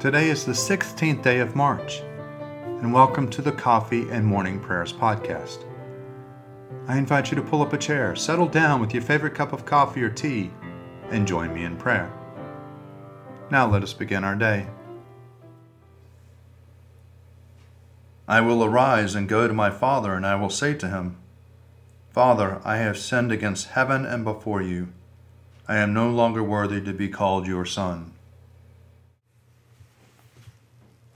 Today is the 16th day of March, and welcome to the Coffee and Morning Prayers podcast. I invite you to pull up a chair, settle down with your favorite cup of coffee or tea, and join me in prayer. Now let us begin our day. I will arise and go to my father, and I will say to him, Father, I have sinned against heaven and before you. I am no longer worthy to be called your son.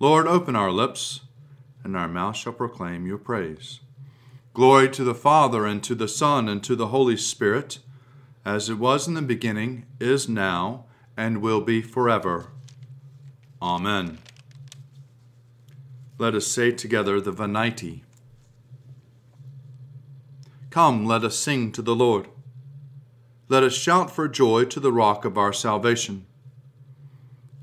Lord, open our lips, and our mouth shall proclaim your praise. Glory to the Father, and to the Son, and to the Holy Spirit, as it was in the beginning, is now, and will be forever. Amen. Let us say together the Venite. Come, let us sing to the Lord. Let us shout for joy to the rock of our salvation.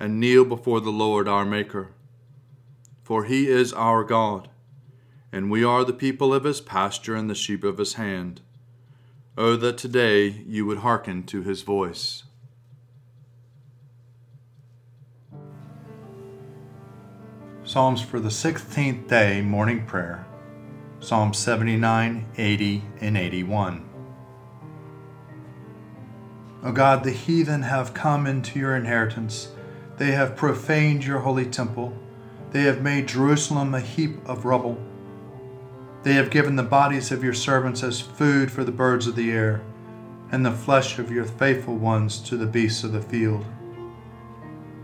and kneel before the Lord our Maker. For he is our God, and we are the people of his pasture and the sheep of his hand. Oh, that today you would hearken to his voice. Psalms for the 16th day morning prayer Psalms 79, 80, and 81. O God, the heathen have come into your inheritance they have profaned your holy temple. They have made Jerusalem a heap of rubble. They have given the bodies of your servants as food for the birds of the air, and the flesh of your faithful ones to the beasts of the field.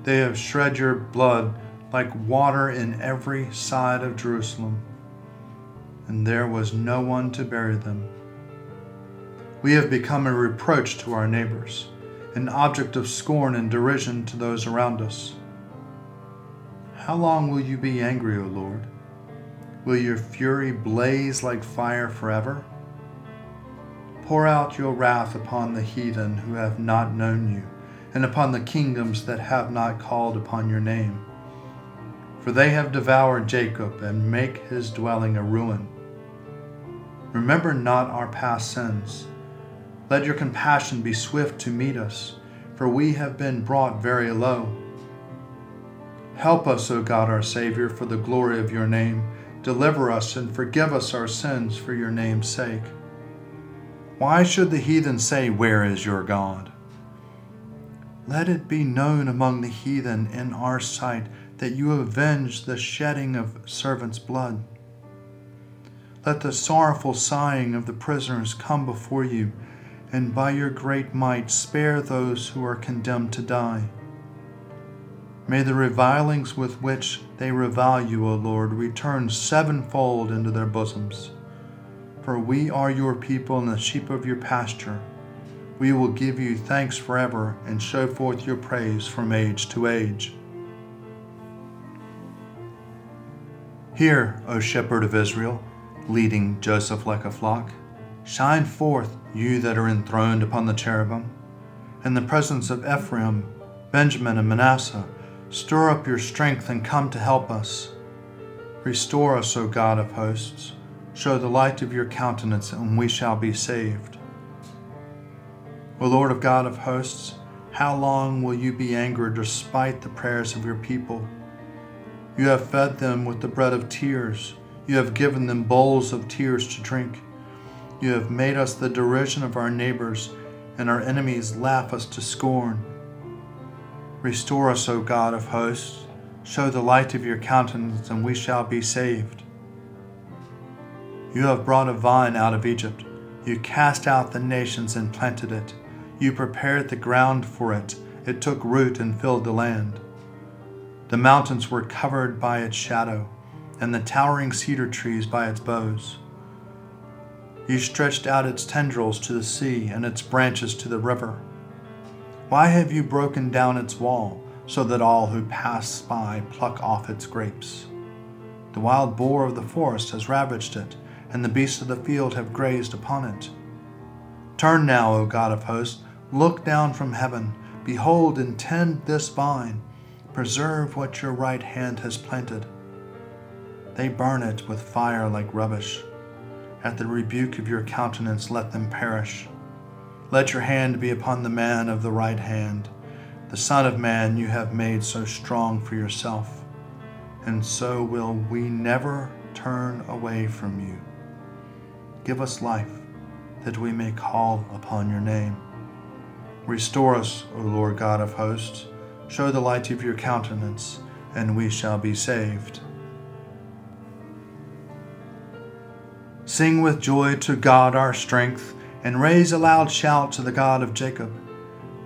They have shed your blood like water in every side of Jerusalem, and there was no one to bury them. We have become a reproach to our neighbors an object of scorn and derision to those around us. How long will you be angry, O Lord? Will your fury blaze like fire forever? Pour out your wrath upon the heathen who have not known you, and upon the kingdoms that have not called upon your name. For they have devoured Jacob and make his dwelling a ruin. Remember not our past sins let your compassion be swift to meet us, for we have been brought very low. Help us, O God our Savior, for the glory of your name. Deliver us and forgive us our sins for your name's sake. Why should the heathen say, Where is your God? Let it be known among the heathen in our sight that you avenge the shedding of servants' blood. Let the sorrowful sighing of the prisoners come before you and by your great might spare those who are condemned to die. May the revilings with which they revile you, O Lord, return sevenfold into their bosoms. For we are your people and the sheep of your pasture. We will give you thanks forever and show forth your praise from age to age. Hear, O shepherd of Israel, leading Joseph like a flock. Shine forth, you that are enthroned upon the cherubim. In the presence of Ephraim, Benjamin, and Manasseh, stir up your strength and come to help us. Restore us, O God of hosts. Show the light of your countenance, and we shall be saved. O Lord of God of hosts, how long will you be angry despite the prayers of your people? You have fed them with the bread of tears. You have given them bowls of tears to drink. You have made us the derision of our neighbors, and our enemies laugh us to scorn. Restore us, O God of hosts. Show the light of your countenance, and we shall be saved. You have brought a vine out of Egypt. You cast out the nations and planted it. You prepared the ground for it. It took root and filled the land. The mountains were covered by its shadow, and the towering cedar trees by its boughs. You stretched out its tendrils to the sea and its branches to the river. Why have you broken down its wall, so that all who pass by pluck off its grapes? The wild boar of the forest has ravaged it, and the beasts of the field have grazed upon it. Turn now, O God of hosts, look down from heaven, behold and tend this vine Preserve what your right hand has planted. They burn it with fire like rubbish. At the rebuke of your countenance, let them perish. Let your hand be upon the man of the right hand, the Son of Man you have made so strong for yourself, and so will we never turn away from you. Give us life, that we may call upon your name. Restore us, O Lord God of hosts Show the light of your countenance, and we shall be saved. Sing with joy to God our strength, and raise a loud shout to the God of Jacob.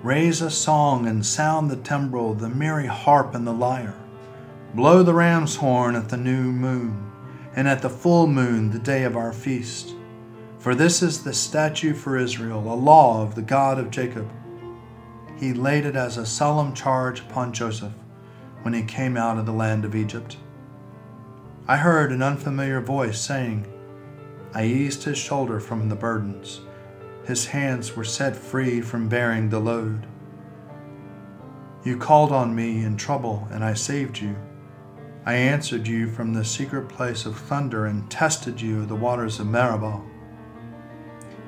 Raise a song and sound the timbrel, the merry harp, and the lyre. Blow the ram's horn at the new moon, and at the full moon, the day of our feast. For this is the statute for Israel, a law of the God of Jacob he laid it as a solemn charge upon Joseph when he came out of the land of Egypt. I heard an unfamiliar voice saying, I eased his shoulder from the burdens. His hands were set free from bearing the load. You called on me in trouble, and I saved you. I answered you from the secret place of thunder and tested you the waters of Meribah.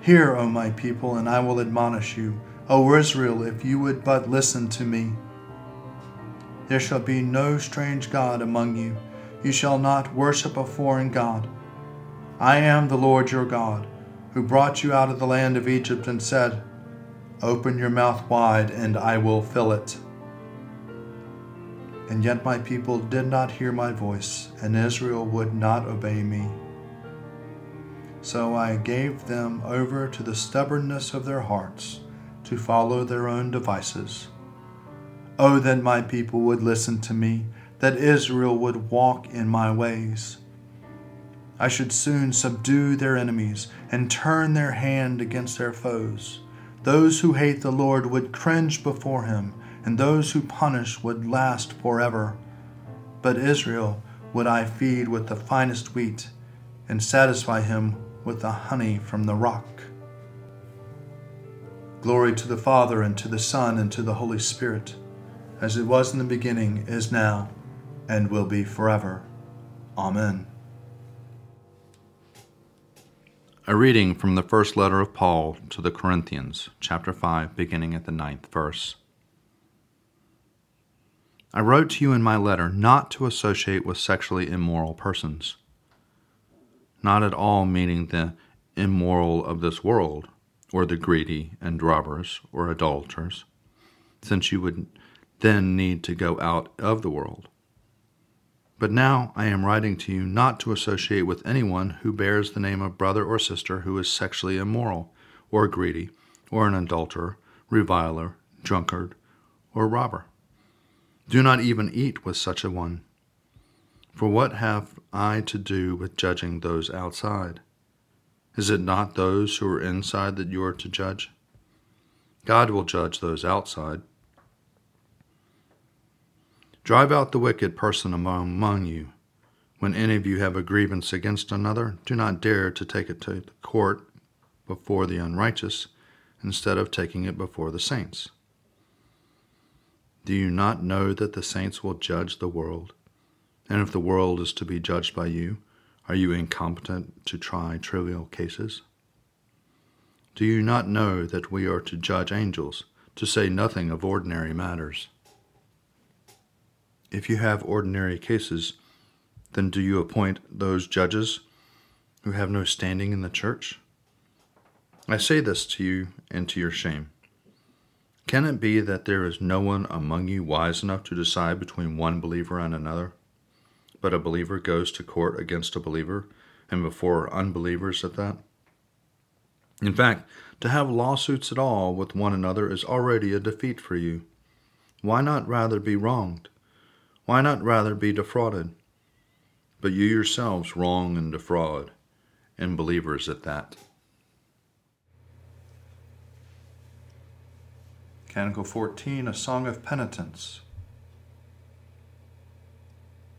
Hear, O my people, and I will admonish you. O Israel, if you would but listen to me. There shall be no strange God among you. You shall not worship a foreign God. I am the Lord your God, who brought you out of the land of Egypt and said, Open your mouth wide, and I will fill it. And yet my people did not hear my voice, and Israel would not obey me. So I gave them over to the stubbornness of their hearts to follow their own devices. Oh, that my people would listen to me, that Israel would walk in my ways. I should soon subdue their enemies and turn their hand against their foes. Those who hate the Lord would cringe before him, and those who punish would last forever. But Israel would I feed with the finest wheat, and satisfy him with the honey from the rock. Glory to the Father, and to the Son, and to the Holy Spirit, as it was in the beginning, is now, and will be forever. Amen. A reading from the first letter of Paul to the Corinthians, chapter 5, beginning at the ninth verse. I wrote to you in my letter not to associate with sexually immoral persons, not at all meaning the immoral of this world or the greedy and robbers or adulterers, since you would then need to go out of the world. But now I am writing to you not to associate with anyone who bears the name of brother or sister who is sexually immoral, or greedy, or an adulterer, reviler, drunkard, or robber. Do not even eat with such a one. For what have I to do with judging those outside? Is it not those who are inside that you are to judge? God will judge those outside. Drive out the wicked person among you. When any of you have a grievance against another, do not dare to take it to the court before the unrighteous, instead of taking it before the saints. Do you not know that the saints will judge the world? And if the world is to be judged by you, are you incompetent to try trivial cases? Do you not know that we are to judge angels, to say nothing of ordinary matters? If you have ordinary cases, then do you appoint those judges who have no standing in the church? I say this to you and to your shame. Can it be that there is no one among you wise enough to decide between one believer and another? But a believer goes to court against a believer, and before unbelievers at that? In fact, to have lawsuits at all with one another is already a defeat for you. Why not rather be wronged? Why not rather be defrauded? But you yourselves wrong and defraud, and believers at that. Canticle 14, a song of penitence.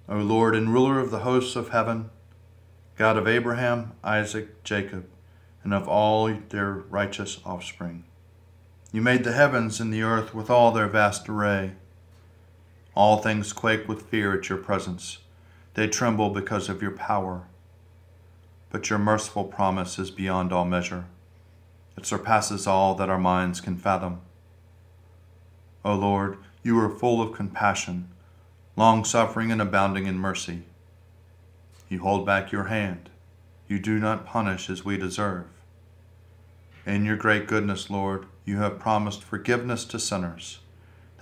O Lord and ruler of the hosts of heaven, God of Abraham, Isaac, Jacob, and of all their righteous offspring. You made the heavens and the earth with all their vast array. All things quake with fear at your presence. They tremble because of your power. But your merciful promise is beyond all measure. It surpasses all that our minds can fathom. O Lord, you are full of compassion, long suffering and abounding in mercy. You hold back your hand. You do not punish as we deserve. In your great goodness, Lord, you have promised forgiveness to sinners,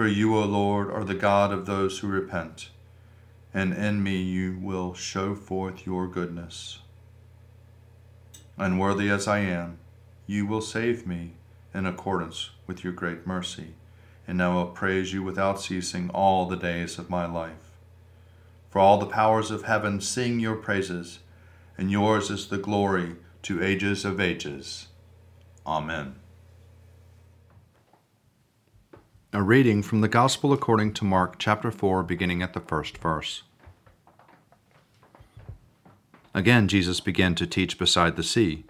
For you, O Lord, are the God of those who repent, and in me you will show forth your goodness. Unworthy as I am, you will save me in accordance with your great mercy and I will praise you without ceasing all the days of my life. For all the powers of heaven sing your praises, and yours is the glory to ages of ages. Amen. A reading from the Gospel according to Mark chapter 4, beginning at the first verse. Again, Jesus began to teach beside the sea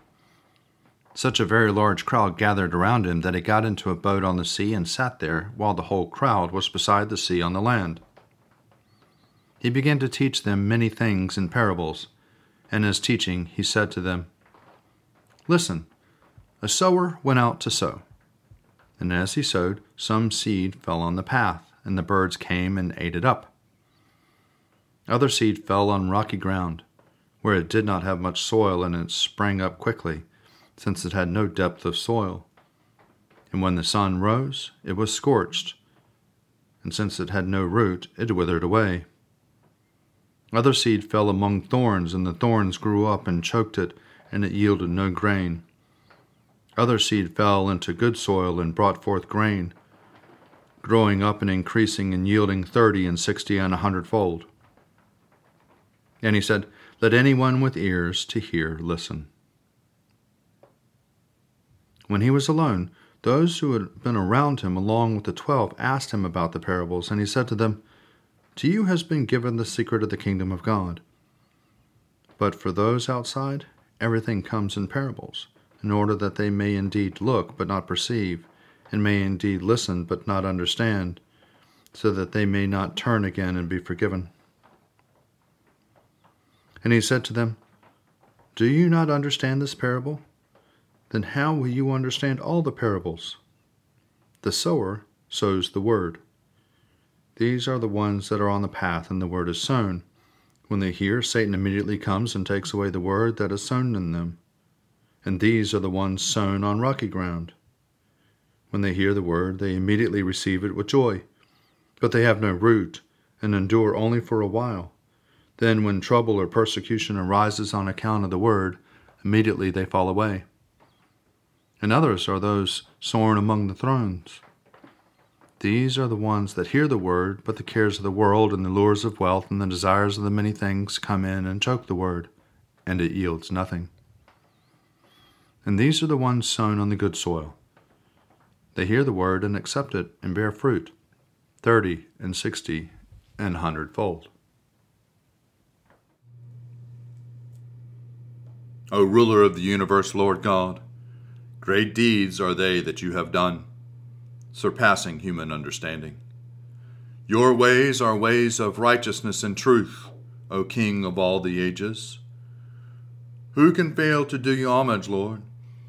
such a very large crowd gathered around him that he got into a boat on the sea and sat there while the whole crowd was beside the sea on the land. He began to teach them many things in parables, and in his teaching he said to them, Listen, a sower went out to sow. And as he sowed, some seed fell on the path, and the birds came and ate it up. Other seed fell on rocky ground, where it did not have much soil, and it sprang up quickly since it had no depth of soil. And when the sun rose, it was scorched, and since it had no root, it withered away. Other seed fell among thorns, and the thorns grew up and choked it, and it yielded no grain. Other seed fell into good soil and brought forth grain, growing up and increasing and yielding thirty and sixty and a hundredfold. And he said, Let anyone with ears to hear listen. When he was alone, those who had been around him along with the twelve asked him about the parables, and he said to them, To you has been given the secret of the kingdom of God. But for those outside, everything comes in parables, in order that they may indeed look but not perceive, and may indeed listen but not understand, so that they may not turn again and be forgiven. And he said to them, Do you not understand this parable? then how will you understand all the parables? The sower sows the word. These are the ones that are on the path, and the word is sown. When they hear, Satan immediately comes and takes away the word that is sown in them. And these are the ones sown on rocky ground. When they hear the word, they immediately receive it with joy. But they have no root, and endure only for a while. Then, when trouble or persecution arises on account of the word, immediately they fall away and others are those sown among the thorns. These are the ones that hear the word, but the cares of the world and the lures of wealth and the desires of the many things come in and choke the word, and it yields nothing. And these are the ones sown on the good soil. They hear the word and accept it and bear fruit, thirty and sixty and hundredfold. O ruler of the universe, Lord God, great deeds are they that you have done, surpassing human understanding. Your ways are ways of righteousness and truth, O King of all the ages. Who can fail to do you homage, Lord,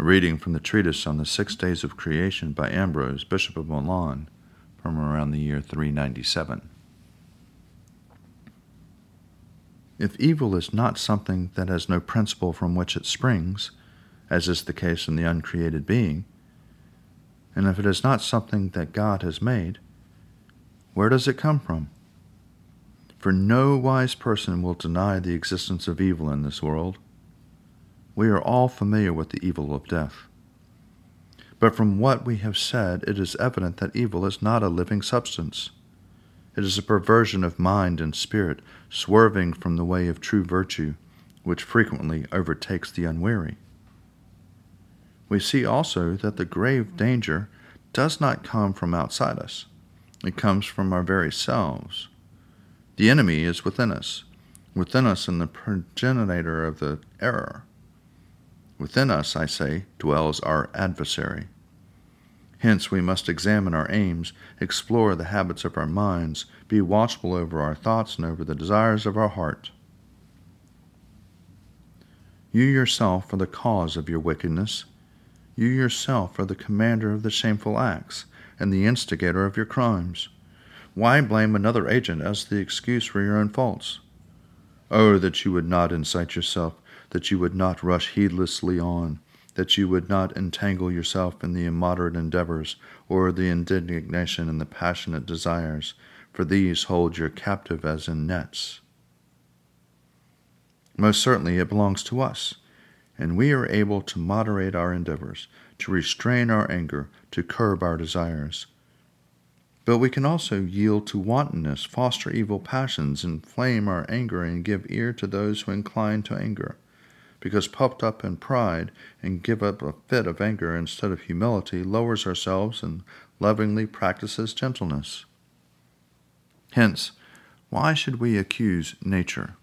A reading from the treatise on the six days of creation by Ambrose, Bishop of Milan, from around the year 397. If evil is not something that has no principle from which it springs, as is the case in the uncreated being, and if it is not something that God has made, where does it come from? For no wise person will deny the existence of evil in this world. We are all familiar with the evil of death. But from what we have said, it is evident that evil is not a living substance. It is a perversion of mind and spirit, swerving from the way of true virtue, which frequently overtakes the unwary we see also that the grave danger does not come from outside us, it comes from our very selves. The enemy is within us, within us in the progenitor of the error. Within us, I say, dwells our adversary. Hence, we must examine our aims, explore the habits of our minds, be watchful over our thoughts and over the desires of our heart. You yourself are the cause of your wickedness you yourself are the commander of the shameful acts and the instigator of your crimes. Why blame another agent as the excuse for your own faults? Oh, that you would not incite yourself, that you would not rush heedlessly on, that you would not entangle yourself in the immoderate endeavors, or the indignation and the passionate desires, for these hold you captive as in nets. Most certainly it belongs to us and we are able to moderate our endeavors, to restrain our anger, to curb our desires. But we can also yield to wantonness, foster evil passions, inflame our anger, and give ear to those who incline to anger. Because puffed up in pride and give up a fit of anger instead of humility lowers ourselves and lovingly practices gentleness. Hence, why should we accuse nature?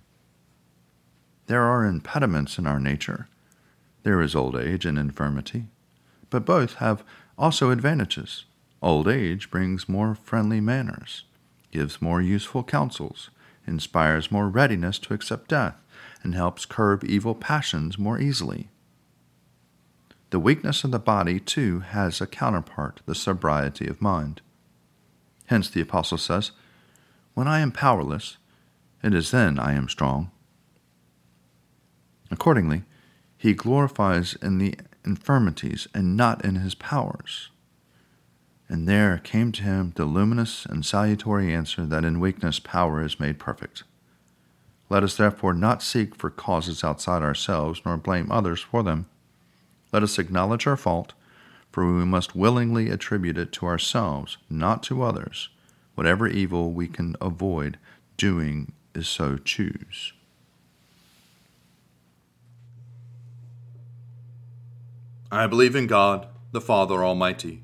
There are impediments in our nature there is old age and infirmity, but both have also advantages. Old age brings more friendly manners, gives more useful counsels, inspires more readiness to accept death, and helps curb evil passions more easily. The weakness of the body, too, has a counterpart, the sobriety of mind. Hence the Apostle says, When I am powerless, it is then I am strong. Accordingly, he glorifies in the infirmities and not in his powers. And there came to him the luminous and salutary answer that in weakness power is made perfect. Let us therefore not seek for causes outside ourselves, nor blame others for them. Let us acknowledge our fault, for we must willingly attribute it to ourselves, not to others. Whatever evil we can avoid doing is so choose. I believe in God, the Father Almighty,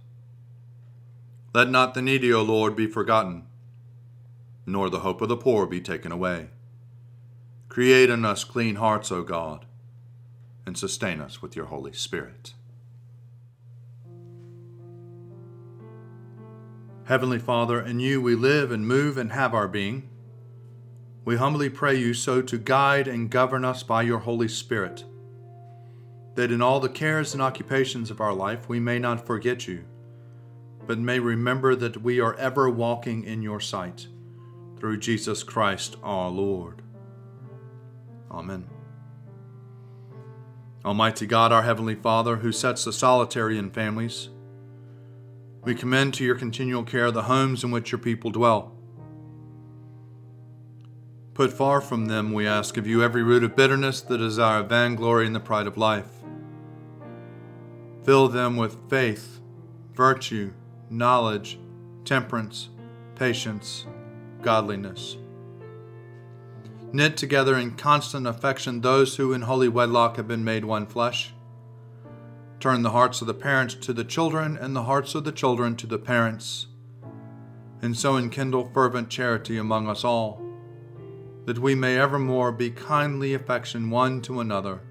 Let not the needy, O Lord, be forgotten, nor the hope of the poor be taken away. Create in us clean hearts, O God, and sustain us with your Holy Spirit. Heavenly Father, in you we live and move and have our being. We humbly pray you so to guide and govern us by your Holy Spirit that in all the cares and occupations of our life we may not forget you, but may remember that we are ever walking in your sight, through Jesus Christ our Lord. Amen. Almighty God, our Heavenly Father, who sets the solitary in families, we commend to your continual care the homes in which your people dwell. Put far from them, we ask of you, every root of bitterness, the desire of vainglory, and the pride of life Fill them with faith, virtue, knowledge, temperance, patience, godliness. Knit together in constant affection those who in holy wedlock have been made one flesh. Turn the hearts of the parents to the children and the hearts of the children to the parents, and so enkindle fervent charity among us all, that we may evermore be kindly affection one to another,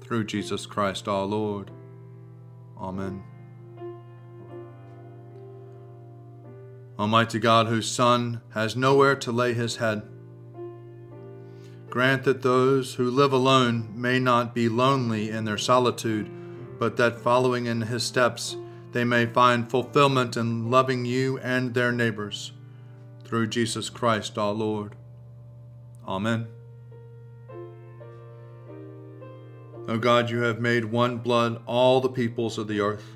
through Jesus Christ our Lord. Amen. Almighty God, whose Son has nowhere to lay his head, grant that those who live alone may not be lonely in their solitude, but that following in his steps, they may find fulfillment in loving you and their neighbors. Through Jesus Christ our Lord. Amen. O God, you have made one blood all the peoples of the earth,